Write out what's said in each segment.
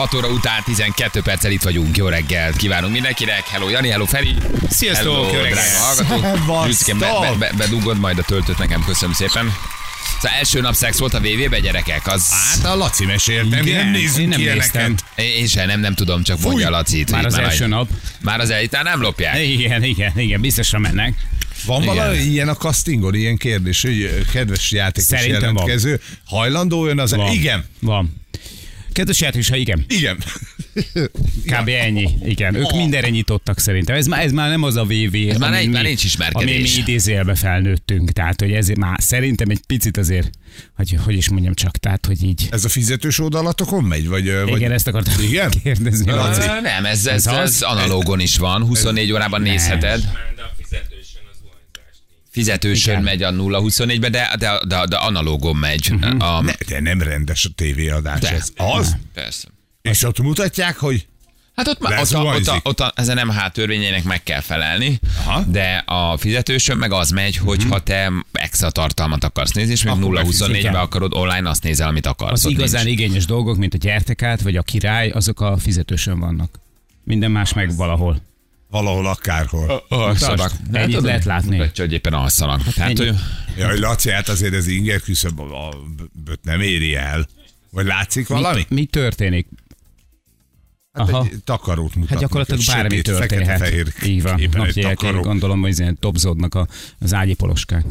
6 óra után 12 perccel itt vagyunk. Jó reggelt kívánunk mindenkinek. Hello Jani, hello Feri. Sziasztok, hello, jó reggelt. hallgatók. Zsücike, be, be, be, bedugod majd a töltőt nekem, köszönöm szépen. Szóval első nap szex volt a VV-be, gyerekek, az... Hát a Laci mesélt, nem, Igen, nem nézzünk én nem ilyeneket. néztem. Én sem, nem, nem tudom, csak mondja a Laci. Már az első nap. Már az elitán nem lopják. Igen, igen, igen, biztosra mennek. Van Igen. valami ilyen a castingon, ilyen kérdés, hogy kedves játékos Szerintem van. jelentkező, hajlandó ön az... Van. Igen, Van. Kedves játékos, ha igen. igen. Kb. ennyi. Igen, ők Ah. mindenre nyitottak szerintem. Ez már, ez már nem az a VV, ez már egy- már nincs ismerkedés. Ami mi idézőjelbe felnőttünk. Tehát, hogy ezért már szerintem egy picit azért, hogy, hogy is mondjam csak, tehát, hogy így. Ez a fizetős oldalatokon megy? Vagy, ö, vagy... Igen, ezt akartam Igen? kérdezni. Ö, Nem, ez, ez, Ez ez, az? analógon is van, 24 órában nézheted. Fizetősön Igen. megy a 0-24-be, de, de, de, de analógon megy. A, Ne, de nem rendes a tévéadás De. ez. Az? Persze. És ott mutatják, hogy Hát ott, már- ott, a, ott, a, ott a, ezen MH törvényének meg kell felelni, Aha. de a fizetősön meg az megy, hogy ha te extra tartalmat akarsz nézni, és még Akkor 0-24-be megfizeted. akarod online, azt nézel, amit akarsz. Az igazán nincs. igényes dolgok, mint a gyertekát, vagy a király, azok a fizetősön vannak. Minden más meg valahol. Valahol akárhol. Alszanak. Ennyit Hát, lehet látni. Mutatja, hogy éppen alszanak. Ennyi. ő, Jaj, Laci, hát azért ez inger küszöb, a, a, nem éri el. Vagy látszik valami? Mi, mi történik? Hát Aha. egy takarót mutatnak. Hát gyakorlatilag bármi sötét, történhet. fekete-fehér Így van. Napjegyek, takaró. gondolom, hogy ilyen topzódnak a, az ágyi poloskák.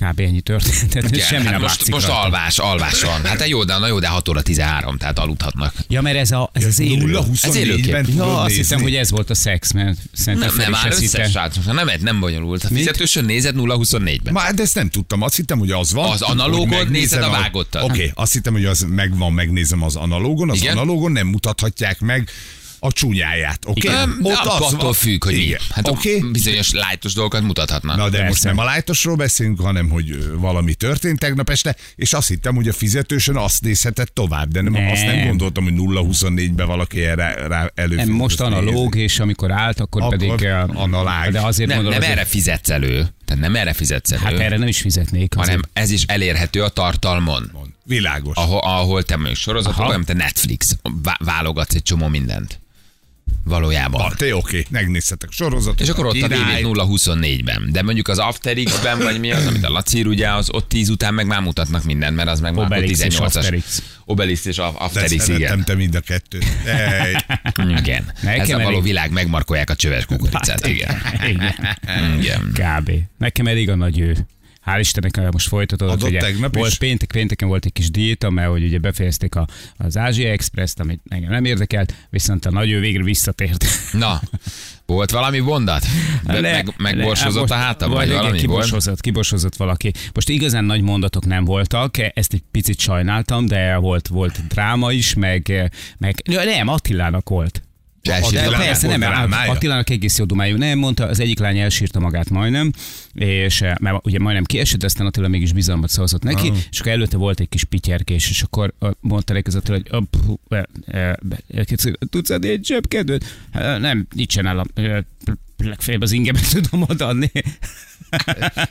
Kb. ennyi történt. Tehát igen, semmi hát nem most, most rajta. alvás, alvás van. Hát jó, de, na jó, de 6 óra 13, tehát aludhatnak. Ja, mert ez, a, ez az élő. 0-24-ben Ja, tudod azt nézni. hiszem, hogy ez volt a szex, mert szerintem Nem, nem már összes srácok, nem, nem bonyolult. A fizetősön nézed 0-24-ben. Ma, de ezt nem tudtam, azt hittem, hogy az van. Az analógon megnézem nézed a vágottat. Oké, okay, azt hittem, hogy az megvan, megnézem az analógon, az Igen? analógon nem mutathatják meg a csúnyáját, oké? Okay? Okay? De attól függ, hogy. Igen. Hát oké? okay? bizonyos lájtos dolgokat mutathatnak. Na de Persze. most nem a lájtosról beszélünk, hanem hogy valami történt tegnap este, és azt hittem, hogy a fizetősön azt nézhetett tovább, de nem, Nem. azt nem gondoltam, hogy 0-24-ben valaki erre rá elő. Nem, most analóg, és amikor állt, akkor, Akkor pedig... analág. De azért nem, mondom, nem azért, erre fizetsz elő. Tehát nem erre fizetsz elő. Hát erre nem is fizetnék. azért. hanem ez is elérhető a tartalmon. Világos. Ahol, ahol te mondjuk sorozatok, olyan, a Netflix. Vá- válogatsz egy csomó mindent. Valójában. Ah, te oké, megnézhetek sorozatot. És akkor ott a Király. DB 0-24-ben. De mondjuk az After X-ben, vagy mi az, amit a Laci ugye, az ott 10 után meg már mutatnak mindent, mert az meg már akkor Obelix és 18-as. Asterix. Obelix és A- After X, igen. te mind a kettőt. Ej, Igen. Nekem Ezzel való elég- világ megmarkolják a csöves kukoricát, igen. Igen. Igen. Kb. Nekem elég a nagy ő. Hál' Istennek most folytatódott. Adott ugye, volt is? péntek, pénteken volt egy kis diéta, mert hogy ugye befejezték a, az Ázsia Express-t, amit engem nem érdekelt, viszont a nagy végre visszatért. Na, volt valami mondat? Be, Le- meg, megborsozott le- a hátam, vagy igen, valami volt? kiborsozott, kiborsozott valaki. Most igazán nagy mondatok nem voltak, ezt egy picit sajnáltam, de volt, volt dráma is, meg, meg nem, Attilának volt. De persze, nem? Attilának egész jó dumájú. Nem, mondta, az egyik lány elsírta magát majdnem, és eh, mert ugye majdnem kiesett, aztán Attila mégis bizalmat szavazott neki, Ah. és akkor előtte volt egy kis pityerkés, és akkor eh, mondta neki az Attila, hogy "Ö, pff, eh, tudsz adni egy zsebkedőt? Nem, nincsen. Eh, Legfeljebb az ingemet tudom odaadni.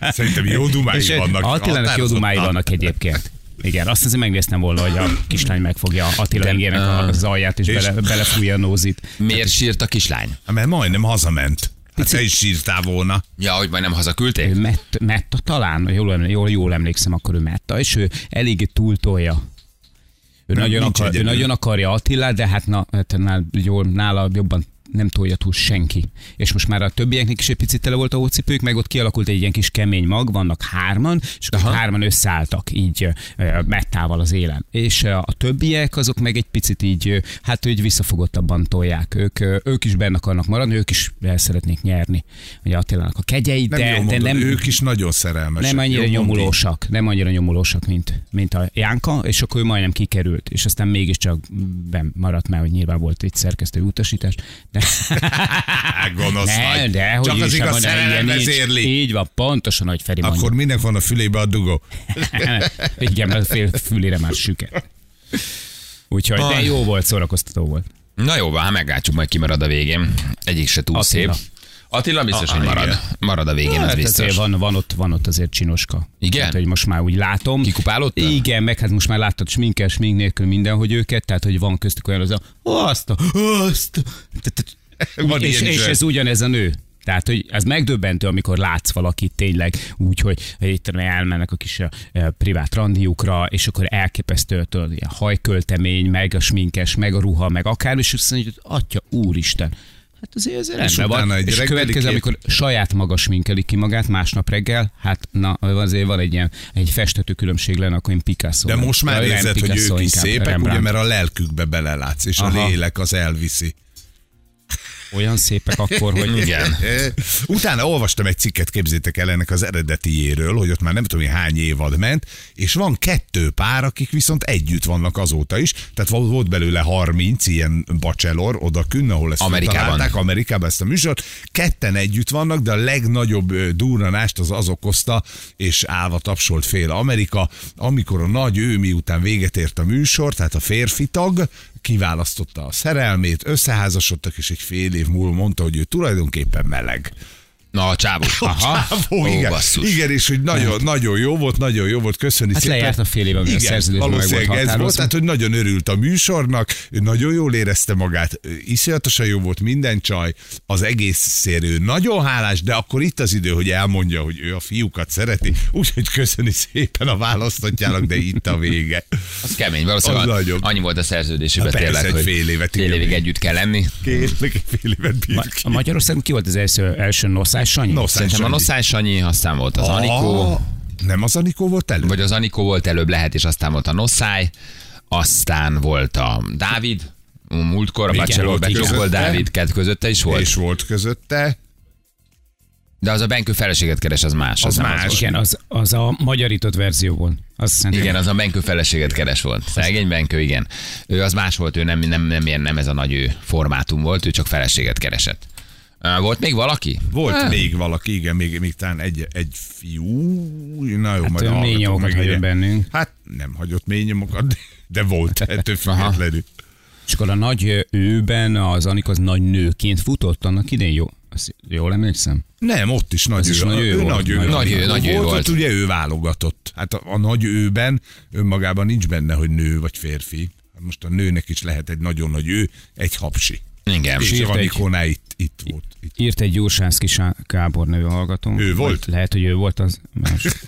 Szerintem jó dumái És vannak. Attilának jó dumái vannak egyébként. Igen, azt azért megnéztem volna, hogy a kislány megfogja Attila ah. az alját, és, És- bele, belefújja a nózit. Miért sírt a kislány? Hát, Mert majdnem hazament. Hát te is sírtál volna. Ja, hogy majdnem hazaküldték? Ő Mett, Metta talán, jól, jól, jól emlékszem, akkor ő Metta, és ő eléggé túltolja. Ő, Nem, nagyon, akar, ő nagyon akarja Attilát, de hát, na, hát nál, jól, nála jobban nem tolja túl senki. És most már a többieknek is egy picit tele volt a hócipők, meg ott kialakult egy ilyen kis kemény mag, vannak hárman, és akkor hárman összeálltak így mettával az élen. És a többiek azok meg egy picit így, hát úgy visszafogottabban tolják. Ők, ők is benne akarnak maradni, ők is el szeretnék nyerni. Ugye Attilának a kegyeit, Nem de, jól de mondod, nem, ők is nagyon szerelmesek. nem annyira nyomulósak, nem annyira nyomulósak, mint, mint a Jánka, és akkor ő majdnem kikerült, és aztán mégiscsak maradt mert hogy nyilván volt egy szerkesztő utasítás. De, Gonosz ne, vagy. de, Csak az igaz szerelem vezérli. Így van, pontosan, hogy Feri mondja. Akkor minek van a fülébe a dugó? Igen, mert a fülére már süket. Úgyhogy, de jó volt, szórakoztató volt. Na jó, hát meglátjuk, majd kimarad a végén. Egyik se túl Attila. szép. Attila biztos, Ah, hogy marad. igen. Marad a végén, az Hát biztos. van, van, ott, van ott azért csinoska. Igen? Tehát, hogy most már úgy látom. Kikupálódta? Igen, meg hát most már láttad sminkes, smink nélkül mindenhogy őket, tehát hogy van köztük olyan az a, azt a, azt a. Van és, és ez ugyanez a nő. Tehát, hogy ez megdöbbentő, amikor látsz valakit tényleg úgy, hogy hogy itt elmennek a kis uh, privát randiukra, és akkor elképesztő ilyen hajköltemény, meg a sminkes, meg a ruha, meg akár, és azt mondja, hogy atya, úristen, Hát azért ez rendben van. egy és a következő, kép- amikor saját maga sminkeli ki magát másnap reggel, hát na, azért van egy ilyen egy festető különbség lenne, akkor én Picasso. De most már érzed, hogy ők is szépek, ugye, mert a lelkükbe belelátsz, és a Aha. lélek az elviszi. Olyan szépek akkor, hogy Igen. Utána olvastam egy cikket, képzétek el ennek az eredetiéről, hogy ott már nem tudom, hogy hány évad ment, és van kettő pár, akik viszont együtt vannak azóta is, tehát volt- belőle 30 ilyen bachelor oda künn, ahol ezt Amerikában. Amerikában ezt a műsort, ketten együtt vannak, de a legnagyobb durranást az az okozta, és állva tapsolt fél Amerika, amikor a nagy ő miután véget ért a műsor, tehát a férfi tag, kiválasztotta a szerelmét, összeházasodtak, és egy fél év múlva mondta, hogy ő tulajdonképpen meleg. Na, a csávó. Aha. Csávó, Ó, igen, basszus. igen, és hogy nagyon, nagyon jó volt, nagyon jó volt, köszöni Hát szépen. lejárt a fél év, amíg a igen, szerződés meg valószínűleg volt ez volt, tehát hogy nagyon örült a műsornak, ő nagyon jól érezte magát, iszonyatosan jó volt minden csaj, az egész szérő nagyon hálás, de akkor itt az idő, hogy elmondja, hogy ő a fiúkat szereti, úgyhogy köszöni szépen a választottjának, de itt a vége. Az kemény, valószínűleg Az nagyon. annyi volt a szerződésében Hát persze, tényleg, hogy fél évet, fél évig együtt kell lenni. Egy fél évet bír ki. a Magyarországon ki volt az első, első Noszás Sanyi? Noszás Szerintem a. Noszás Sanyi, aztán volt az Anikó, Ah, Nem az Anikó volt elő? vagy az Anikó volt előbb lehet, és aztán volt a Noszáj, aztán volt a Dávid, múltkor a Bachelor volt, Dávid, kett közötte is volt. És volt közötte. De az a Benkő feleséget keres, az más. Az, Az nem más. Az. Igen, az, az a magyarított verzió volt. Az szerintem Igen, az a Benkő feleséget keres volt. Szegény Benkő, igen. Ő az más volt, ő nem, nem, nem, ilyen, nem ez a nagy ő formátum volt, ő csak feleséget keresett. Volt még valaki? Volt Hát, még valaki, igen, még, még talán egy, egy fiú. Na jó, Hát majd ő mély nyomokat hagyott bennünk. Hát nem hagyott mély nyomokat, de, de volt ettől függetlenül. És akkor a nagy őben az Anik az nagy nőként futott annak idén, jó? Azt jól emlékszem? Nem, ott is nagy is ő. nagy ő ő volt, nagy ő. nagy- nagy ő, nagy ő volt. volt. Ott ugye ő válogatott. Hát a, a nagy őben önmagában nincs benne, hogy nő vagy férfi. Hát most a nőnek is lehet egy nagyon nagy ő, egy hapsi. Igen. És írt egy- Anikónál itt, itt volt. Itt. Írt egy Jósánszki Sá- Gábor nevű hallgató. Ő volt? Vagy Lehet, hogy ő volt az. Most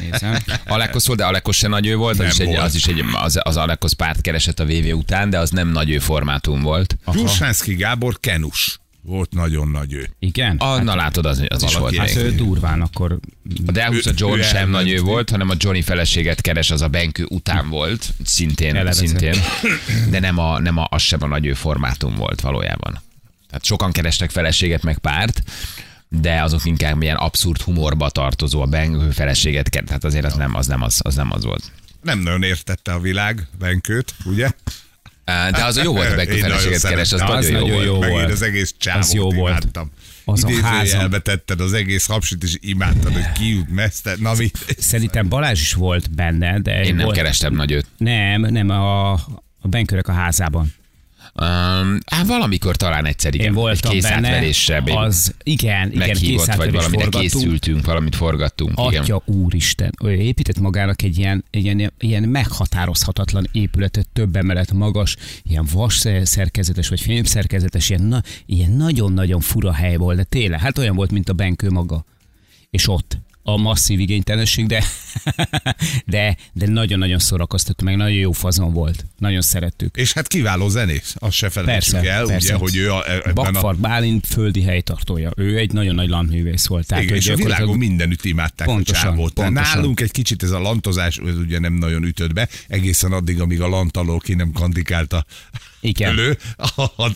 nézem. Alekos volt, de Alekos se nagy ő volt, az is, egy, az, is egy, az, az Alekos párt keresett a VV után, de az nem nagy ő formátum volt. Zsúsánszki Gábor kenus. Volt nagyon nagy ő. Igen? Ah, na látod, az, az is volt Hát ő durván akkor A Delhus a John ő sem nagy ő elment. volt, hanem a Johnny feleséget keres, az a Benkő után volt, szintén, Elevezett. szintén. De nem, a, nem a, az sem a nagy ő formátum volt valójában. Tehát sokan kerestek feleséget meg párt, de azok inkább ilyen abszurd humorba tartozó a Benkő feleséget keres, tehát azért az nem az, nem az, az nem az volt. Nem nagyon értette a világ Benkőt, ugye? De az a jó volt a nagyon feleséget keres, az nagyon jó nagyon volt. jó Meg én volt. az egész csávot Az jó imádtam. Az a Idézőjelbe tetted az egész hapsit, és imádtad, hogy kijut meszte. Na mi? Szerintem Balázs is volt benne, de Én nem volt, kerestem nagy őt. Nem, nem a, a Benkörök a házában. Um, hát valamikor talán egyszer igen. Én voltam egy benne. Az, igen, igen, meghívott, vagy valamire forgattunk. készültünk, valamit forgattunk. Igen. Atya úristen, ő épített magának egy ilyen, egy ilyen, ilyen meghatározhatatlan épületet, több emelet magas, ilyen vas szerkezetes, vagy fémszerkezetes, ilyen, na, ilyen nagyon-nagyon fura hely volt, de tényleg, hát olyan volt, mint a Benkő maga. És ott, a masszív igénytelenség, de, de, de nagyon-nagyon szórakoztató, meg nagyon jó fazon volt. Nagyon szerettük. És hát kiváló zenész, azt se felejtsük Persze, el, persze. ugye, hogy ő a, ebben a... Bakfart Bálint földi helytartója. Ő egy nagyon nagy landművész volt. Tehát, Igen, és a világon mindenütt imádták Pontosan, a csávót. Pontosan. Nálunk egy kicsit ez a lantozás, ez ugye nem nagyon ütött be, egészen addig, amíg a lant alól ki nem kandikálta Igen. elő,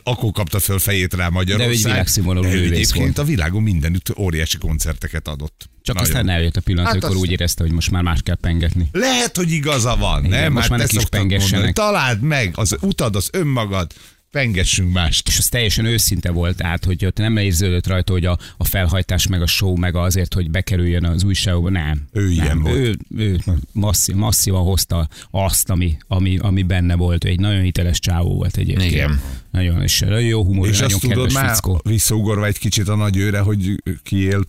akkor kapta föl fejét rá Magyarország. De ő egy világszínvonalú művész volt. a világon mindenütt óriási koncerteket adott. Csak Nagyon. aztán eljött a pillanat, Hát amikor azt- úgy érezte, hogy most már más kell pengetni. Lehet, hogy igaza van, Igen, nem? most Hát már te neki is pengessenek. mondani, Találd meg az utad, az önmagad, pengessünk mást. És az teljesen őszinte volt, tehát hogy ott nem érződött rajta, hogy a, a felhajtás, meg a show, meg azért, hogy bekerüljön az újságokba, nem. Ő nem. ilyen volt. Ő, ő masszív, masszívan hozta azt, ami, ami, ami benne volt. Ő egy nagyon hiteles csávó volt egyébként. Igen. Nagyon, és nagyon jó humor, És nagyon azt tudod kedves már, fickó. visszaugorva egy kicsit a nagy őre, hogy kiélt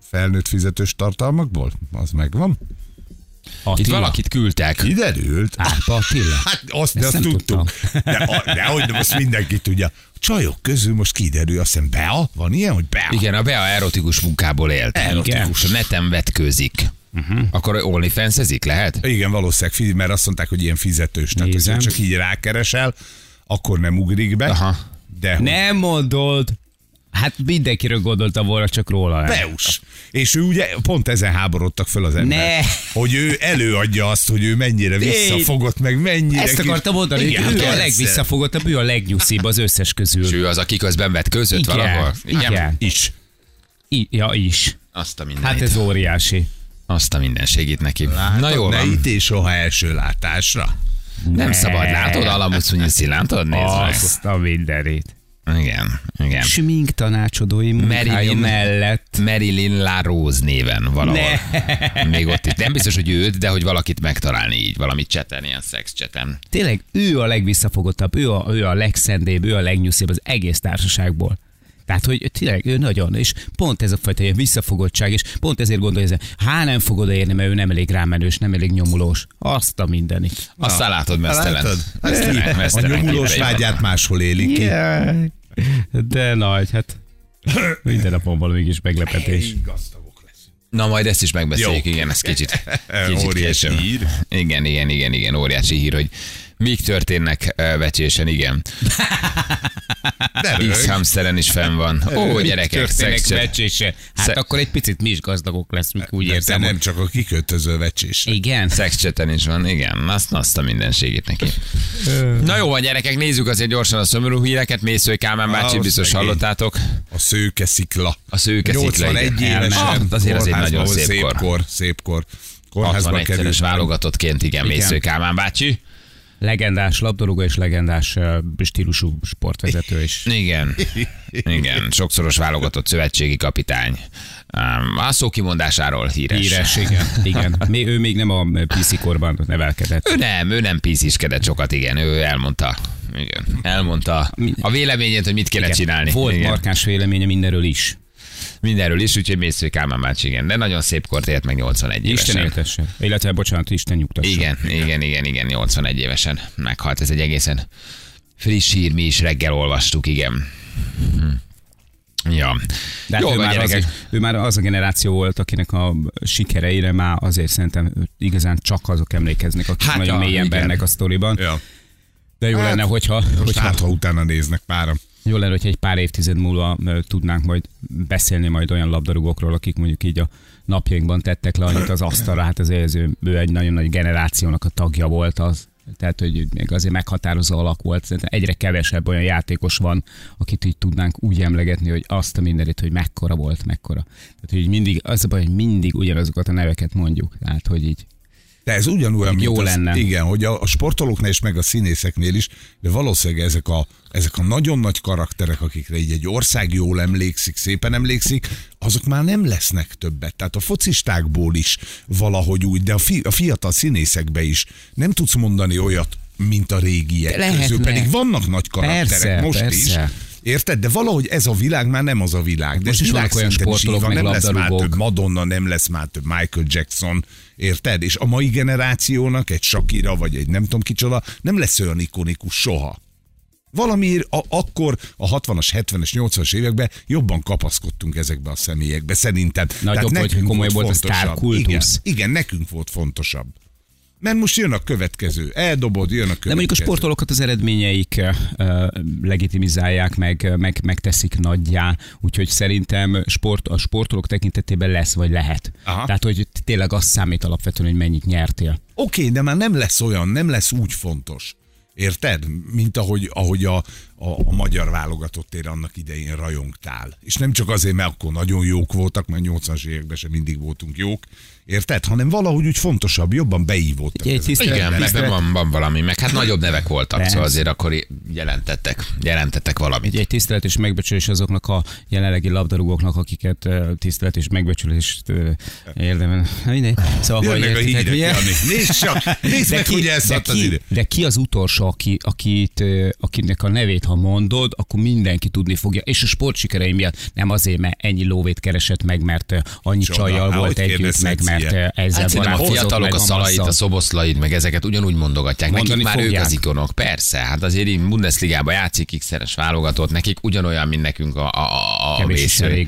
felnőtt fizetős tartalmakból? Az megvan? Itt Attila. valakit küldtek. Kiderült. Árpa Attila. Hát azt, Ezt azt nem tudtuk. De, a, de hogy nem, azt mindenki tudja. A csajok közül most kiderül, azt hiszem Bea? Van ilyen, hogy Bea? Igen, a Bea erotikus munkából élt. Erotikus. A neten vetkőzik. Uh-huh. Akkor OnlyFans-ezik, lehet? Igen, valószínűleg, mert azt mondták, hogy ilyen fizetős. Tehát, hogyha csak így rákeresel, akkor nem ugrik be. Aha. De hogy Nem mondod. Hát mindenkiről gondoltam volna, csak róla. Beus. És ő ugye pont ezen háborodtak föl az ember. Ne. Hogy ő előadja azt, hogy ő mennyire visszafogott, meg mennyire... Ezt akartam mondani, Igen, hogy ő a legvisszafogottabb, ő a legnyugszibb az összes közül. És ő az, aki közben vett között Igen, valahol? igen. Is. I, ja, is. Azt a mindenit. Hát ez óriási. Azt a minden segít neki. Na jó ne ítél soha első látásra. Nem Ne. szabad, látod? Alamuszunyi szillántod? Nézd meg. Azt a mindenit. Igen, igen. Smink tanácsadói munkája Marilyn- mellett. Marilyn LaRose néven valahol. Még ott itt. Nem biztos, hogy őt, de hogy valakit megtalálni így, valamit cseten, ilyen szex cseten. Tényleg ő a legvisszafogottabb, ő a, ő a legszendébb, ő a legnyugszibb az egész társaságból. Tehát, hogy tényleg ő nagyon, és pont ez a fajta ilyen visszafogottság, és pont ezért gondolja, hogy há nem fog odaérni, mert ő nem elég rámenős, nem elég nyomulós. Azt a mindenit. Aztán látod, mesztelen. Látod? Mesztelen, A mesztelen nyomulós képei vágyát máshol élik ki. Jaj. De nagy, hát minden napon valami kis meglepetés. Gazdagok leszünk. Na majd ezt is megbeszéljük, Jó. igen, ez kicsit, kicsit Óriási később. hír. Igen, igen, igen, igen, óriási hír, hogy mik történnek ö, vecsésen, igen. De X rög. hamsteren is fenn van. Ó, gyerekek, szexcset. vecsése. Hát Sze- akkor egy picit mi is gazdagok leszünk, úgy De érzem. nem csak a kikötöző vecsés. Igen. Szexcseten is van, igen. Azt, azt a mindenségét neki. Na jó van, gyerekek, nézzük azért gyorsan a szomorú híreket. Mészői Kálmán bácsi, biztos szegény. hallottátok. A szőke szikla. A szőke szikla, 81 igen. évesen. Ah, azért az egy kórházban nagyon szép kor. kor. Szép kor. Kórházba 61-szeres került. válogatottként, igen, Igen. Mészői Kálmán bácsi. Legendás labdarúgó és legendás stílusú sportvezető is. Igen, igen, sokszoros válogatott szövetségi kapitány. A szó kimondásáról híres. Híres, igen. igen. Még, ő még nem a PC korban nevelkedett. Ő nem, ő nem pisziskedett sokat, igen, ő elmondta. Igen, elmondta a véleményét, hogy mit kéne Igen. csinálni. Volt igen. markáns véleménye mindenről is. Mindenről is, úgyhogy Mésző Kálmán bácsi, igen. De nagyon szép kort élt meg 81 évesen. Isten éltesse. Illetve, bocsánat, Isten nyugtassa. Igen, igen, igen, igen, 81 évesen meghalt. Ez egy egészen friss hír, mi is reggel olvastuk, igen. Ja. De hát Jó ő, már az, ő már az a generáció volt, akinek a sikereire már azért szerintem igazán csak azok emlékeznek, akik Hát nagyon a- mélyen bennek a sztoriban. Ja. De jó Hát, lenne, hogyha, Most hogyha hát, ha utána néznek páram. Jó lenne, hogyha egy pár évtized múlva tudnánk majd beszélni majd olyan labdarúgókról, akik mondjuk így a napjainkban tettek le annyit az asztalra. Hát azért ő, ő egy nagyon nagy generációnak a tagja volt az. Tehát, hogy még azért meghatározó alak volt. Szerintem egyre kevesebb olyan játékos van, akit így tudnánk úgy emlegetni, hogy azt a mindenit, hogy mekkora volt, mekkora. Tehát, hogy mindig, az a baj, hogy mindig ugyanazokat a neveket mondjuk. Tehát, hogy így De ez ugyanolyan, mint Jó az, lenne. Igen, hogy a, a sportolóknál is, meg a színészeknél is, de valószínűleg ezek a, ezek a nagyon nagy karakterek, akikre így egy ország jól emlékszik, szépen emlékszik, azok már nem lesznek többet. Tehát a focistákból is valahogy úgy, de a, fi, a fiatal színészekbe is nem tudsz mondani olyat, mint a régiek Lehetne. közül, pedig vannak nagy karakterek Persze, most persze. is. Érted? De valahogy ez a világ már nem az a világ. De Most is vannak olyan sportolók, van, meg nem lesz már több Madonna, nem lesz már több Michael Jackson, érted? És a mai generációnak egy Shakira, vagy egy nem tudom kicsoda, nem lesz olyan ikonikus soha. Valamiért a, akkor a 60-as, 70-es, 80-as években jobban kapaszkodtunk ezekbe a személyekbe, szerintem. Nagyobb Tehát vagy, nekünk komolyabb volt a sztárkultusz. Igen, igen, nekünk volt fontosabb. Mert most jön a következő. Eldobod, jön a következő. De mondjuk a sportolókat az eredményeik uh, legitimizálják, meg, meg, megteszik nagyjá, úgyhogy szerintem sport, a sportolók tekintetében lesz, vagy lehet. Aha. Tehát, hogy tényleg az számít alapvetően, hogy mennyit nyertél. Oké, de már nem lesz olyan, nem lesz úgy fontos. Érted? Mint ahogy, ahogy a, a, a magyar válogatottért annak idején rajongtál. És nem csak azért, mert akkor nagyon jók voltak, mert 80-as években sem mindig voltunk jók, érted? Hanem valahogy úgy fontosabb, jobban tisztelet- Igen, meg van, van valami, meg hát nagyobb nevek voltak, Persze. szóval azért akkor jelentettek, jelentettek valamit. Egy, tisztelet és megbecsülés azoknak a jelenlegi labdarúgóknak, akiket tisztelet és megbecsülést érdemel. Mindegy. Szóval, hogy a hírek, ugye? Nézd csak, nézd meg, hogy de, elszállt az ki, idő. de ki az utolsó, aki, akit, akinek a nevét, ha mondod, akkor mindenki tudni fogja. És a sportsikerei miatt nem azért, mert ennyi lóvét keresett meg, mert annyi Csoda. csajjal Há, volt együtt, meg mert ilyen? ö, ezzel Hát a fiatalok a szalait, a szoboszlait, meg ezeket ugyanúgy mondogatják. Nekik Mondani már ők fogják. az ikonok, persze. Hát azért így Bundesligában játszik x válogatott, nekik ugyanolyan, mint nekünk a, a, a, a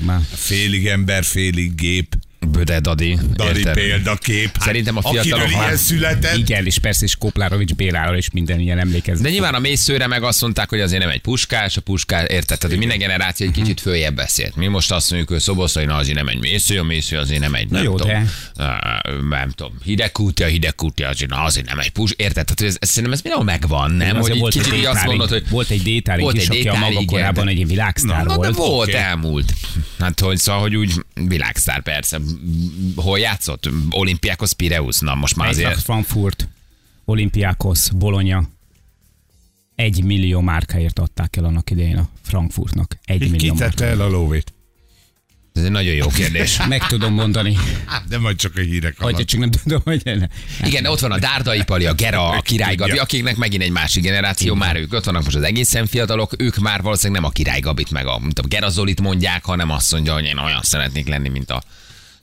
már. Félig ember, félig gép. Böde Dadi. Dali érted? példakép. Hát, Szerintem a fiatalok már- ilyen született. Igen, és persze, és Koplárovics Béláról és minden ilyen emlékezett. De nyilván a mészőre meg azt mondták, hogy azért nem egy puskás, a puskás, érted? Tehát, minden generáció egy kicsit följebb beszélt. Mi most azt mondjuk, hogy Szoboszlai, na azért nem egy mésző, a mésző azért nem egy, Na nem jó, tudom, de- Á, nem tudom, hidegkúti, a hidegkúti azért, na azért nem egy pus, érted? Tehát, hogy ez, ez, szerintem ez mindenhol megvan, nem? Hogy volt, kicsit egy azt mondod, hogy volt egy détárink Volt is, egy aki a maga igen, korában de- egy világsztár Na, de volt. volt, elmúlt. Hát, hogy szóval, hogy úgy világsztár persze. Hol játszott? Olimpiákos Pireus? Na, most már azért. Frankfurt, Olympiakos, Bologna. Egy millió márkáért adták el annak idején a Frankfurtnak. Egy Ki millió tette márkáért. el a lóvét? Ez egy nagyon jó kérdés. Meg tudom mondani, Hát, de majd csak a hírek hogy alatt. csak nem tudom, hogy ne. Igen, de ott van a Dárdai Pali, a Gera, a Király Gabi, Tudja. akiknek megint egy másik generáció, már ők ott vannak most az egészen fiatalok, ők már valószínűleg nem a Király Gabit meg a, mint a Gera Zolit mondják, hanem azt mondja, hogy én olyan szeretnék lenni, mint a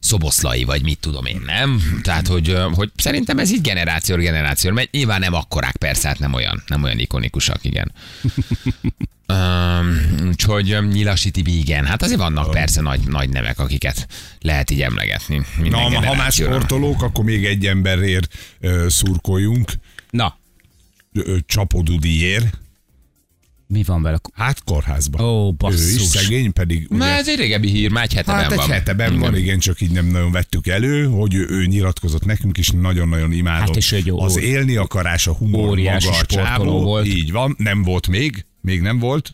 szoboszlai, vagy mit tudom én, nem? Tehát, hogy, hogy szerintem ez így generáció generáció, mert nyilván nem akkorák, persze, hát nem olyan, nem olyan ikonikusak, igen. Um, úgyhogy Nyilasi Tibi, igen. Hát azért vannak persze nagy, nagy nevek, akiket lehet így emlegetni. Na, ha már generációra. sportolók, akkor még egy emberért ö, szurkoljunk. Na, Ö, Csapodudiért. Mi van vele? Hát kórházban. Ó, Ő is basszus. szegény, pedig ugye, Már ez egy régebbi hír, már egy hete Hát egy van. hete ben van, igen, csak így nem nagyon vettük elő, hogy ő, ő nyilatkozott nekünk is, nagyon-nagyon imádott. Hát és egy jó- az élni akarás, a humor maga a csávó, volt. Így van, nem volt még, még nem volt.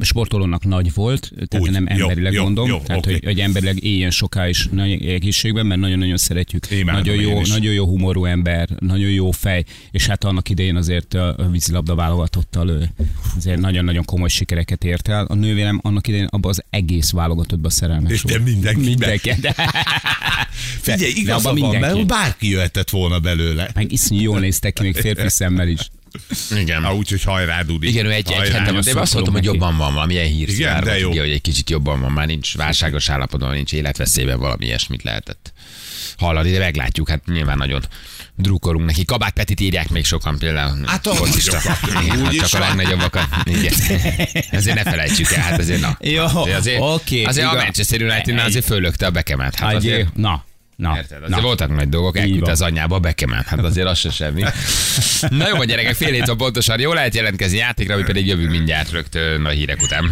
Sportolónak nagy volt, tehát Úgy, nem jó, emberileg jó, mondom, jó, tehát oké. hogy, hogy emberileg éljen soká is nagy egészségben, mert nagyon-nagyon szeretjük. Imádom nagyon jó, nagyon jó humorú ember, nagyon jó fej, és hát annak idején azért a vízilabda válogatottal ő azért nagyon-nagyon komoly sikereket ért el. A nővérem annak idején abban az egész válogatottban szerelmes És de volt. mindenkiben. Mindenki. De, Figyelj, de igaza van, mert mindenki. bárki jöhetett volna belőle. Meg iszonyú jól néztek ki, még férfi szemmel is. Igen. Ha úgyhogy hajrá, Dudi. Igen, ő egy, egy Hajrá. hete volt. De én azt mondtam, hogy jobban van, valamilyen hír. Igen, de jó. Ugye, hogy egy kicsit jobban van, már nincs válságos állapotban, nincs életveszélyben, valami ilyesmit lehetett hallani, de meglátjuk, hát nyilván nagyon drukkolunk neki. Kabát Petit írják még sokan például. Hát a. Igen, hát is csak a legnagyobbakat. Igen. Ezért ne felejtsük el, hát azért na. Jó, azért, azért, oké, azért a. Manchester United azért fölökte a bekemet. Hát Egy- azért, Na, na, Érted? Azért na. voltak nagy dolgok, elküldte az anyjába a bekemet. Hát azért az se semmi. Na jó, van gyerekek, fél hét pontosan. Jó lehet jelentkezni játékra, mi pedig jövünk mindjárt rögtön a hírek után.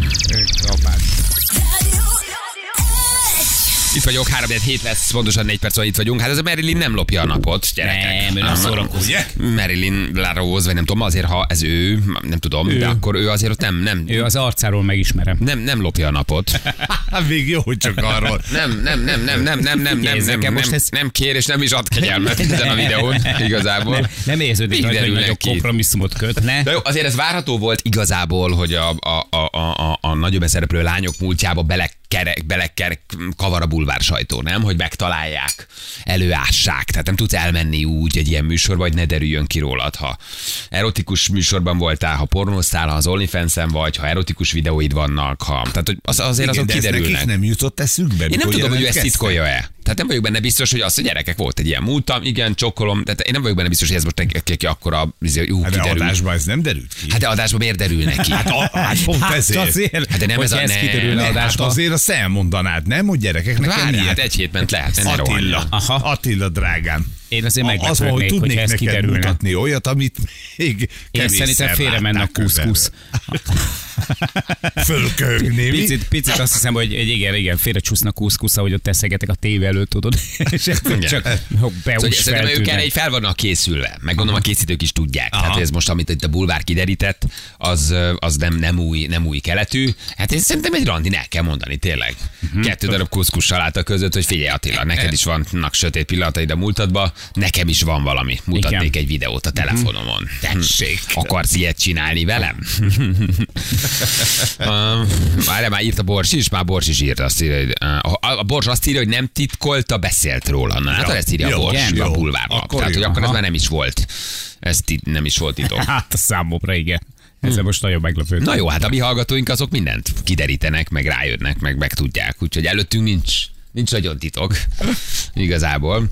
Itt vagyok, 3 hét lesz, pontosan 4 perc, itt vagyunk. Hát ez a Marilyn nem lopja a napot, gyerekek. Nem, ő nem szórakozik. Marilyn LaRose, vagy nem tudom, azért, ha ez ő, nem tudom, ő. de akkor ő azért ott nem, nem, Ő az arcáról megismerem. nem, nem lopja a napot. Hát még jó, hogy csak arról. Nem, nem, nem, nem, nem, nem, nem, nem, nem, nem, nem kér, és nem is ad kegyelmet ezen a videón, igazából. Nem, nem érződik, hogy nagyobb kompromisszumot kötne. De jó, azért ez várható volt igazából, hogy a, a, a, a, a, a nagyobb szereplő lányok múltjába belekerek, belekerek kavar a bulvár sajtó, nem? Hogy megtalálják, előássák. Tehát nem tudsz elmenni úgy egy ilyen műsorba, hogy ne derüljön ki rólad, ha erotikus műsorban voltál, ha pornóztál, ha az OnlyFans-en vagy, ha erotikus videóid vannak, ha... Tehát hogy az, azért azok de kiderülnek. nekik nem jutott eszükbe. Én nem tudom, hogy ő ezt titkolja-e. Tehát nem vagyok benne biztos, hogy az, hogy gyerekek volt egy ilyen múltam, igen, csokolom, tehát én nem vagyok benne biztos, hogy ez most neki, neki akkora, izé, hogy ú, Hát de kiderül. adásban ez nem derült ki. Hát de adásban miért derül neki? Hát, a, hát pont Hát ezért. azért, Hát de nem ez a- ez nem, kiderül nem, a Hát azért azt elmondanád, nem? Hogy gyerekek, nekem Várj, ilyen. hát egy hét ment lehet, ne Attila. Aha. Attila drágám. Én azért Az, hogy meglepődnék, tudnék ez neked kiderülne. mutatni olyat, amit még Én szerintem félre menne a kuszkusz. Mi? Picit, picit azt hiszem, hogy hogy igen, igen, félre csúsznak kuszkusz, ahogy ott teszegetek a tévé előtt, tudod. És Igen. csak Szóval beús Szerintem ők erre így fel vannak készülve. Meg gondolom a készítők is tudják. Tehát hogy ez most, amit itt a bulvár kiderített, az, az nem, nem, új, nem új keletű. Hát én szerintem egy randin el kell mondani, tényleg. Kettő darab kuszkus saláta között, hogy figyelj Attila, neked is vannak sötét pillanataid a múltadban, nekem is van valami. Mutatnék egy videót a telefonomon. Tessék. Akarsz ilyet csinálni velem? Um, Várjál, már írt a Bors is, már Bors is írt azt írja, hogy, a, a Bors azt írja, hogy nem titkolta, beszélt róla. Na, hát ezt írja a jó, Bors jó. a bulvárban. Akkor Tehát, hogy akkor ez már nem is volt. Ez tit, nem is volt titok. Hát a számomra igen. Ezzel most nagyon meglepődtem. Na jó, hát a mi hallgatóink azok mindent kiderítenek, meg rájönnek, meg meg tudják. Úgyhogy előttünk nincs, nincs nagyon titok. Igazából.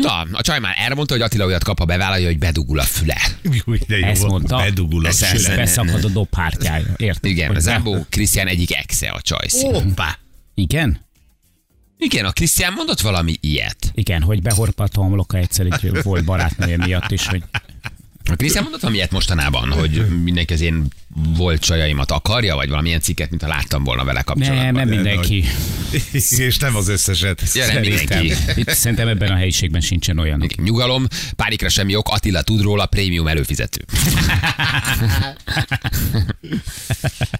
Na, a csaj már erre mondta, hogy Attila olyat kap, ha bevállalja, hogy bedugul a füle. Jó, de jó, Ezt mondta. Bedugul a sület. Beszakad a dobhártyája. Érted? Igen, Hogy a ne- Zámbó Krisztián egyik exe a Csajci. Hoppá. Igen? Igen, a Krisztián mondott valami ilyet. Igen, hogy behorpadt a homloka egyszer egy volt barátnője miatt is, hogy A Krisztián mondott valami ilyet mostanában, hogy mindenki az én volt csajaimat akarja, vagy valamilyen cikket, mint ha láttam volna vele kapcsolatban. nem, nem mindenki. És nem az összeset. Ja, nem Szerintem. mindenki. Itt szerintem ebben a helyiségben sincsen olyan. Nyugalom, pánikra semmi ok, Attila tud róla, prémium előfizető.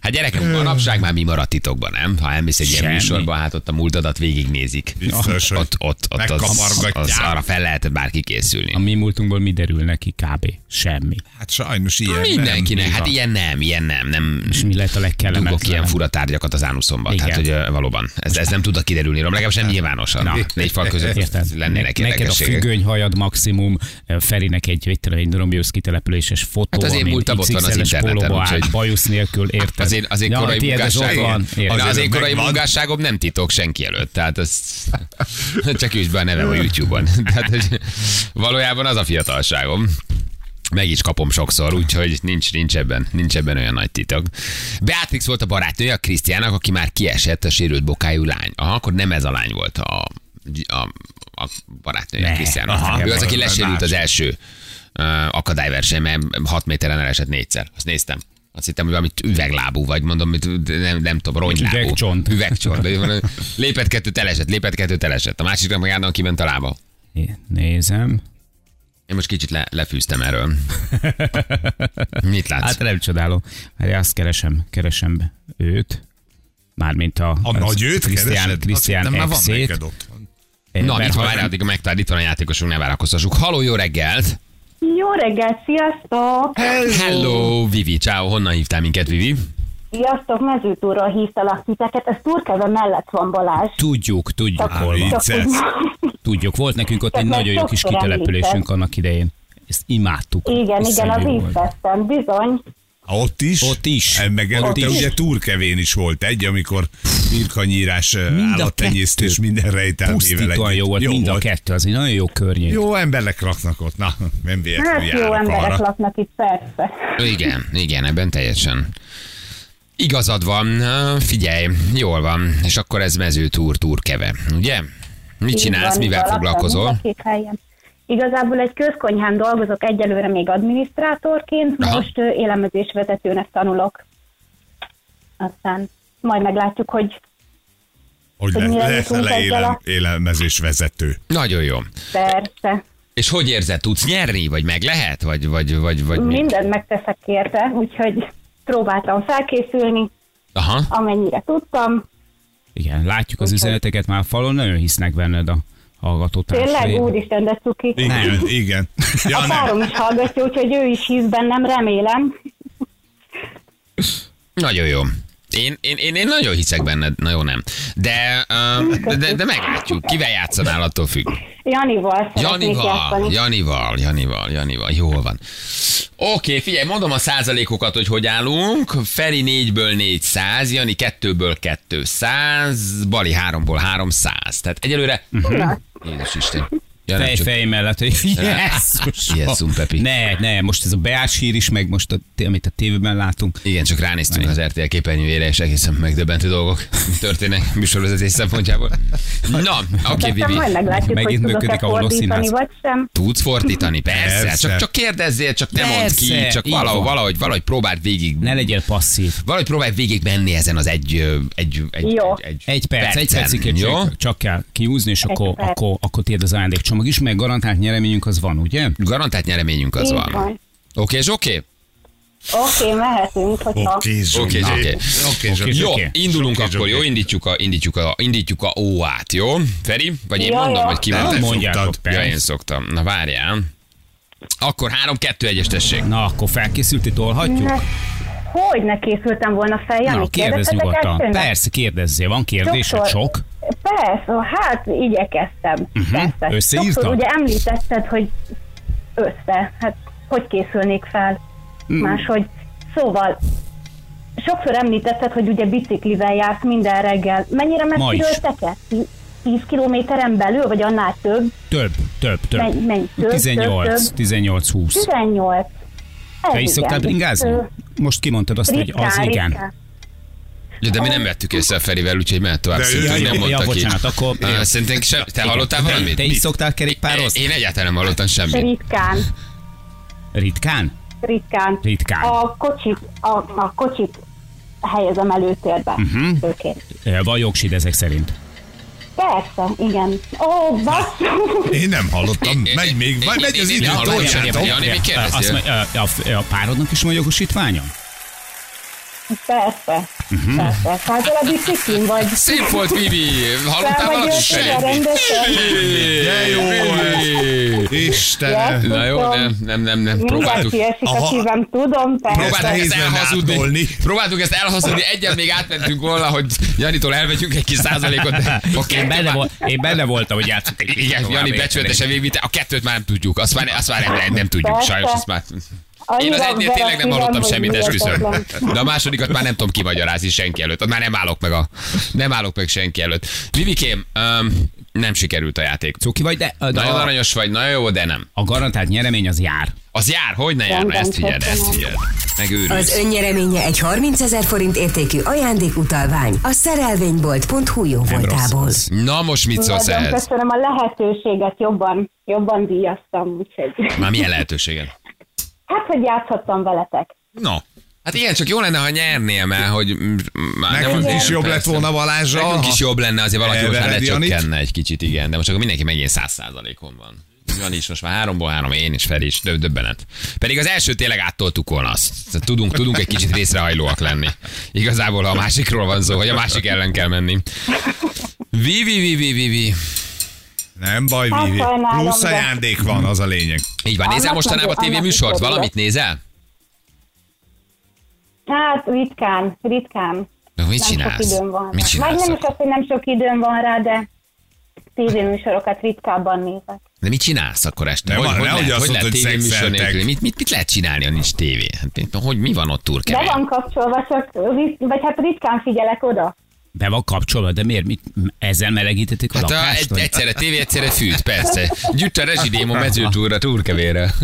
hát gyerekem, manapság már mi maradt titokban, nem? Ha elmész egy ilyen műsorba, hát ott a múltadat végignézik. Biztos, hogy ott, ott, ott az, az, arra fel lehetett bárki készülni. A mi múltunkból mi derül neki kb. Semmi. Hát sajnos ilyen Mindenkinek, nem. hát ilyen nem, ilyen nem, nem. És mi lehet a Dugok legkellemetlenebb? ilyen fura tárgyakat az ánuszomba. Igen. Tehát, hogy valóban, ez, ez nem tud kiderülni, rólam, legalábbis nem nyilvánosan. Na. Négy fal között Érted? lennének Ne- Neked a függönyhajad maximum, Ferinek egy, egy, egy Rombiusz kitelepüléses fotó, Hát az én amin XXL-es pólóba áll, bajusz nélkül, érted? Az én, az én Ja, korai munkásságom, van, érted? Na, az én korai munkásságom nem titok senki előtt, tehát ez csak üsd be a nevem a YouTube-on. Tehát, hogy valójában az a fiatalságom. Meg is kapom sokszor, úgyhogy nincs, nincs, ebben, nincs ebben olyan nagy titok. Beatrix volt a barátnője a Krisztiának, aki már kiesett a sérült bokájú lány. Aha, akkor nem ez a lány volt a, a, a barátnője Krisztiának. aha, Ő az, aki lesérült az első uh, akadályversenyben, 6 méteren elesett négyszer. Azt néztem. Azt hittem, hogy valami üveglábú, vagy mondom, nem, nem tudom, rongylábú. Üvegcsont. Üvegcsont. Lépett kettőt elesett, lépett kettőt elesett. A másikra meg állandóan kiment a lába. Nézem. Én most kicsit le, lefűztem erről. Mit látsz? Hát nem csodálom. Mert azt keresem, keresem őt. Mármint a, A nagy őt Krisztián? Krisztián hittem, már van neked otthon. Na, van, ha- várjál, addig megtalál, itt van a játékosunk, ne várakoztassuk. Haló, jó reggelt! Jó reggelt, sziasztok! Hello, Vivi, ciao, honnan hívtál minket, Vivi? Sziasztok, mezőtúról hívtalak titeket, ez Turkeve mellett van Balázs. Tudjuk, tudjuk Csak- hol van. csak Tudjuk, volt nekünk ott egy nagyon jó kis kitelepülésünk említett. annak idején. Ezt imádtuk. Igen, igen, az jó volt. íztesztem, bizony. Ott is? Ott is. Eh, Meg Ott is. ugye Turkevén is volt egy, amikor birkanyírás, eh, Mind állattenyésztés, minden rejtelmével Pusztítóan jó volt, mind a kettő, az egy nagyon jó környék. Jó emberek laknak ott, na, nem véletlenül Hát jó emberek arra. laknak itt, persze. Igen, igen, ebben teljesen. Igazad van, figyelj, jól van, és akkor ez mezőtúr, túrkeve, ugye? Mit Így csinálsz, van, mivel foglalkozol? Igazából egy közkonyhán dolgozok egyelőre még adminisztrátorként, Aha. most élelmezésvezetőnek tanulok. Aztán majd meglátjuk, hogy Hogy Hogy le, lesz le élel, élelmezés vezető. Nagyon jó. persze. És hogy érzed, tudsz nyerni, vagy meg lehet, vagy, vagy, vagy, vagy mi? Mindent megteszek érte, úgyhogy próbáltam felkészülni, Aha. amennyire tudtam. Igen, látjuk az üzeneteket már a falon, nagyon hisznek benned a hallgatótársaid. Tényleg, úristen, de cuki. Igen, igen. Ja, A nem. párom is hallgatja, úgyhogy ő is hisz bennem, remélem. Nagyon jó. Én, én, én, én nagyon hiszek benned, na jó nem. De, de, de, de meglátjuk, kivel játszanál, attól függ. Janival Janival, játszani. Janival, Janival, Janival, jól van. Oké, figyelj, mondom a százalékokat, hogy hogy állunk. Feri 4-ből 400, Jani 2-ből 200, Bali 3-ból 300. Tehát egyelőre... Jézus Isten. Ja, nem Fej, csak- fej mellett, hogy Jézus. Jézus, Pepi. Ne, ne, most ez a Beás hír is, meg most, a, amit a tévében látunk. Igen, csak ránéztünk az RTL képernyőjére, és egészen megdöbbentő dolgok történnek műsorvezetés szempontjából. Na, oké, Aztán Vivi. majd meglátjuk, Megint hogy működik tudok-e a Holó fordítani, vagy sem. Tudsz fordítani, persze. Persze. Csak, csak kérdezzél, csak ne mondd ki, csak valahogy, valahogy, valahogy próbáld végig. Ne legyél passzív. Valahogy próbálj végig menni ezen az egy, egy, egy, Jó. egy, Egy perc, egy percen, percig jó? csak, kell kiúzni, és akkor, perc. akkor, akkor tiéd az ajándékcsomag is, meg garantált nyereményünk az van, ugye? Garantált nyereményünk az Így van. van. Oké, és oké? Oké, mehetünk, hogyha... Oké, Zsuzsi. Oké, oké. Oké, Zsuzsi. Jó, indulunk Oké, akkor, jó? Indítjuk a, indítjuk a, indítjuk a óát, jó? Feri? Vagy én Jó, mondom, vagy ki te Mondjátok. Ja, én szoktam. Na várjál. Akkor 3-2-1-es tessék. Na, akkor felkészült, itt tolhatjuk? Ne, hogy ne készültem volna fel, Jani? Na, kérdezz nyugodtan. elsőnek? Persze, kérdezzél. Van kérdésed Sokszor- sok? Persze, hát igyekeztem. Uh-huh. Persze. Összeírtad? Sokszor ugye említetted, hogy össze. Hát hogy készülnék fel máshogy. Szóval, sokszor említetted, hogy ugye biciklivel jársz minden reggel. Mennyire messziről teked? 10 kilométeren belül, vagy annál több? Több, több, több. Menj, menj, több, 18, több, 18, 20. 18. Ez Te is szoktál bringázni? Most kimondtad azt, hogy az igen. Ja, de mi nem vettük észre a Ferivel, úgyhogy mehet tovább. De Szerintem ő- nem ja, mondta ki. bocsánat, akkor- Ah, Szerintem se, te hallottál valamit? Te is szoktál kerékpározni? Én egyáltalán nem hallottam semmit. Ritkán, Ritkán? ritkán. Ritkán. A kocsit, a, a kocsit helyezem előtérbe. Mhm. Uh-huh. Főként. Van jogsid ezek szerint. Persze, igen. Ó, basszus! Én nem hallottam. Megy még, vagy megy az idő, a, a párodnak is van jogosítványa? Persze, uh-huh. persze. Hát a biciklim vagy. Szép volt, Vivi! Hallottál valamit? De jó! Istenem. Na jó, nem, nem, nem, nem. Próbáltuk. Mindenki esik a Aha. szívem, tudom, persze. Próbáltuk ezt elhazudni. Próbáltuk ezt elhazudni, egyen még átmentünk volna, hogy Janitól elvegyünk egy kis százalékot. A Én benne, vol, én benne voltam, hogy játszottak. Igen, Jani becsületesen végigvitte, a kettőt már nem tudjuk, azt már, azt már nem, nem tudjuk, sajnos azt már... Én az egynél tényleg nem hallottam semmit, esküszöm. De a másodikat már nem tudom kimagyarázni senki előtt. Ott már nem állok meg a... Nem állok meg senki előtt. Vivikém, um, nem sikerült a játék. Cuki vagy, de, de Nagyon a, aranyos vagy, nagyon jó, de nem. a garantált nyeremény az jár. Az jár, hogy ne járna, ezt figyeld, ezt figyeld. Az Megőrülsz. önnyereménye egy 30 ezer forint értékű ajándékutalvány a szerelvénybolt.hu jó voltából. az. Na most mit szólsz ehhez? köszönöm a lehetőséget, jobban, jobban díjaztam, úgyhogy... Már milyen lehetőséged? Hát, hogy játszhattam veletek. No. Hát igen, csak jó lenne, ha nyernél, mert hogy... Már Nekünk nem- is jobb lett persze. volna Balázsra. Nekünk is jobb lenne, azért valaki most már lecsökkenne egy kicsit, igen. De most akkor mindenki megint száz százalékon van. Jani is most már háromból három, én is, Feri is, döb, döbbenet. Pedig az első tényleg áttoltuk volna azt. Tudunk, tudunk egy kicsit részrehajlóak lenni. Igazából, ha a másikról van szó, hogy a másik ellen kell menni. Vi, vi, vi, vi, vi, vi. Nem baj, Hát Vivi. Plusz ajándék van, az a lényeg. Így van, nézel Annak mostanában nagyon- tévéműsort? Valamit nézel? Hát, ritkán, ritkán. De mit nem csinálsz? sok időm van. Mit csinálsz? Vagy nem is az, hogy nem sok időm van rá, de tévéműsorokat ritkábban nézek. De mit csinálsz akkor este? Nem, hogy, hogy, lehet, hogy lehet hogy tévéműsor nélkül? Mit, mit, mit lehet csinálni, ha nincs tévé? Hát, hogy mi van ott De turkevén? van kapcsolva, csak, vagy hát ritkán figyelek oda. Be van kapcsolva, de miért? Mit, ezzel melegítették a Hát a, lakást? egy, vagy? egyszerre tévé, egyszerre fűt, persze. Gyűjt a rezsidémon mezőtúra, turkevére.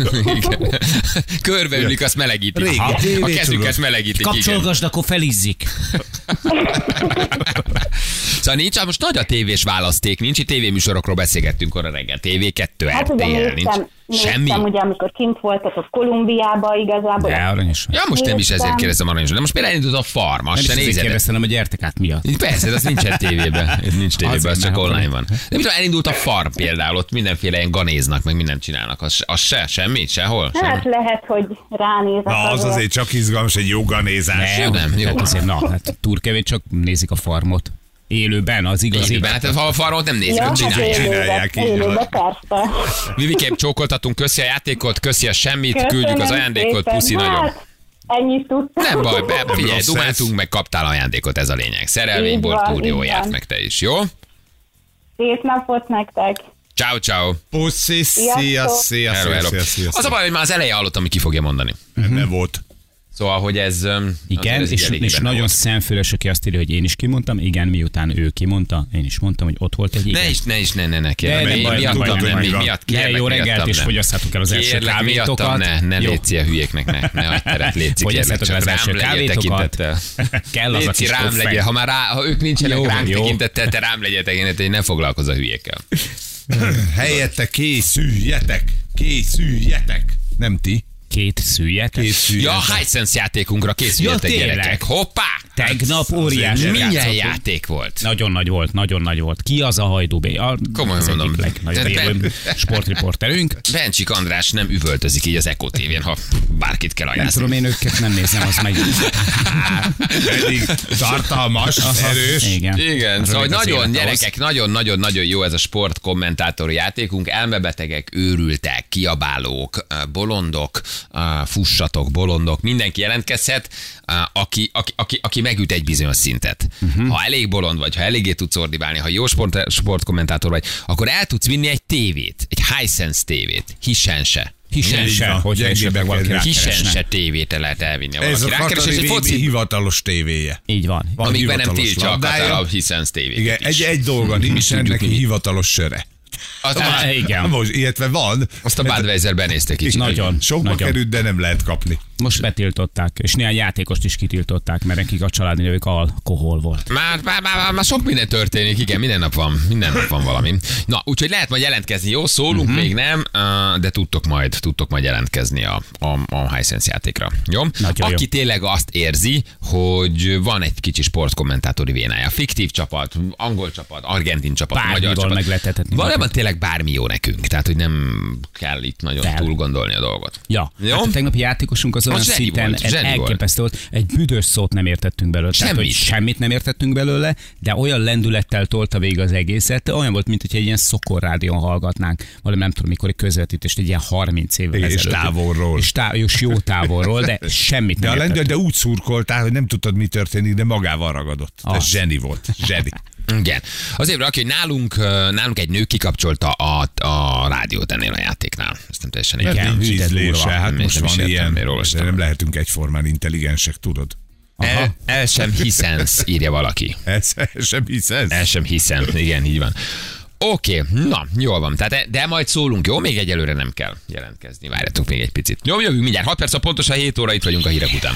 Körbeülik, azt melegítik. Régi a, a kezüket melegítik. Kapcsolgasd, akkor felizzik. Szóval nincs, hát most nagy a tévés választék, nincs itt tévéműsorokról beszélgettünk arra reggel. TV2, Hát ugye RTL, nincs néztem, semmi. néztem ugye, amikor kint voltatok Kolumbiába igazából. De aranyos. Ja, most nem is ezért Néztem. kérdezem aranyos, de most például indult a farm, Nem azt se nézed. kérdeztem, hogy gyertek át miatt. Persze, de az nincsen tévében. Ez nincs tévében, Azért, az csak online van. De mit tudom, elindult a farm például, ott mindenféle ilyen ganéznak, meg mindent csinálnak. Az, az se, semmi, sehol. Hát lehet, hogy ránézek. Na, az azért csak izgalmas, egy. Jó, nem, jó. Hát azért, na, hát túrkevét csak nézik a farmot. Élőben, az igazi. Élőben, hát ha a farmot nem nézik, Ja, hogy hát csinálják. élőbe, csinálják, így van. élőbe, persze. Vivikém, csókoltatunk, köszi a játékot, köszi a semmit, Köszönöm küldjük az ajándékot, szépen. puszi nagyon. Hát, ennyit tudtam. Nem baj, be, figyelj, dumáltunk, ez. meg kaptál ajándékot, ez a lényeg. Szerelvény Így volt, van, túl jó így járt van. meg te is, jó? Szép napot nektek. Ciao, ciao. Puszi, szia, szia, szia, Hello, hello. szia, szia, Az a baj, hogy már az elején hallottam, hogy ki fogja mondani. Nem volt. Szóval, hogy ez... Igen, ez és, elég és nagyon volt. szemfüles, aki azt írja, hogy én is kimondtam. Igen, miután ő kimondta, én is mondtam, hogy ott volt egy igen. Ne is, ne is, ne, ne, ne, kérlek. Nem baj, nem miattam baj, nem nem, mi miatt, Ne, kérlek, jó reggelt, miattam és nem. fogyasszátok el az első Kérlek, kávétokat. ne, ne Jó. légy a hülyéknek, ne, ne hagyd teret, légy Fogyasszátok el az első kávétokat. Kell az a Léci, kis rám legyen, ha már rá, ha ők nincsenek jó. tekintettel, te rám legyetek, én hogy ne foglalkozz a hülyékkel. Helyette készüljetek, készüljetek. Nem ti. Két szűjetek. Készüljetek. Ja, a Hisense játékunkra készüljetek Ja, tényleg? gyerekek. Hoppá! Tegnap óriási Milyen játék volt? Nagyon nagy volt, nagyon nagy volt. Ki az a hajdú bé? A, Komolyan az mondom. egyik legnagyobb élő sportriporterünk. Bencsik András nem üvöltözik így az Eko tévén, ha bárkit kell Nem ajánlani. tudom, én őket nem nézem, az meg. Pedig tartalmas, erős. Igen. Igen, szóval nagyon gyerekek, nagyon-nagyon-nagyon jó ez a sport kommentátor játékunk. Elmebetegek, őrültek, kiabálók, eh, bolondok, eh, fussatok, bolondok, mindenki jelentkezhet, eh, aki, aki, aki, aki megüt egy bizonyos szintet. Uh-huh. Ha elég bolond vagy, ha eléggé tudsz ordibálni, ha jó sport, sportkommentátor vagy, akkor el tudsz vinni egy tévét, egy Hisense tévét, Így se, van, hogyha gyengébbek esetleg valaki. Hisense rákeresne. tévét el lehet elvinni. Ez a rákeres, és egy foci, hivatalos tévéje. Így van. Van amíg be nem tiltja a. Katar a Hisense tévét. Igen, egy, egy dolga nincsen, tudjuk neki hivatalos söre. Az, Á, Igen. Most, illetve van. azt a Budweiser benézte kicsit. Nagyon. Sokba nagyon. került, de nem lehet kapni. Most betiltották, és néhány játékost is kitiltották, mert nekik a családi nevük alkohol volt. Már, már, már, már, sok minden történik, igen, minden nap van, minden nap van valami. Na, úgyhogy lehet majd jelentkezni, jó? Szólunk uh-huh. még nem, de tudtok majd, tudtok majd jelentkezni a, a, a Hisense játékra. Jó? Nagyon Aki jó. tényleg azt érzi, hogy van egy kicsi sportkommentátori vénája. Fiktív csapat, angol csapat, argentin csapat, Bármival magyar csapat. meg lehet Valójában tényleg bármi jó nekünk, tehát hogy nem kell itt nagyon túl gondolni a dolgot. Ja, Jó? hát a tegnapi játékosunk az olyan Az szinten volt, zseni volt. elképesztő volt. Egy büdös szót nem értettünk belőle. Tehát, Semmit. hogy semmit nem értettünk belőle, de olyan lendülettel tolta végig az egészet, olyan volt, mint hogy egy ilyen szokorrádión hallgatnánk. Valami nem tudom, mikor egy közvetítést egy ilyen 30 évvel Igen, és ezelőtt. távolról. És, tá- és jó távolról, de semmit De, nem a értettünk. de úgy szurkoltál, hogy nem tudtad, mi történik, de magával ragadott. Ez Az. zseni volt. Zseni. Igen. Azért valaki, hogy nálunk, nálunk egy nő kikapcsolta a, a rádiót ennél a játéknál. Ezt nem teljesen Mert igen. durva. hát most van értem, ilyen, miről de olvastam. nem lehetünk egyformán intelligensek, tudod? El, el sem hiszensz, írja valaki. Ez sem hiszed? El sem hiszem. Igen, így van. Oké, na, jól van. Tehát, de majd szólunk, jó? Még egyelőre nem kell jelentkezni. Várjatok még egy picit. Jó, jövünk mindjárt. 6 perc a pontosan 7 óra itt vagyunk a hírek után.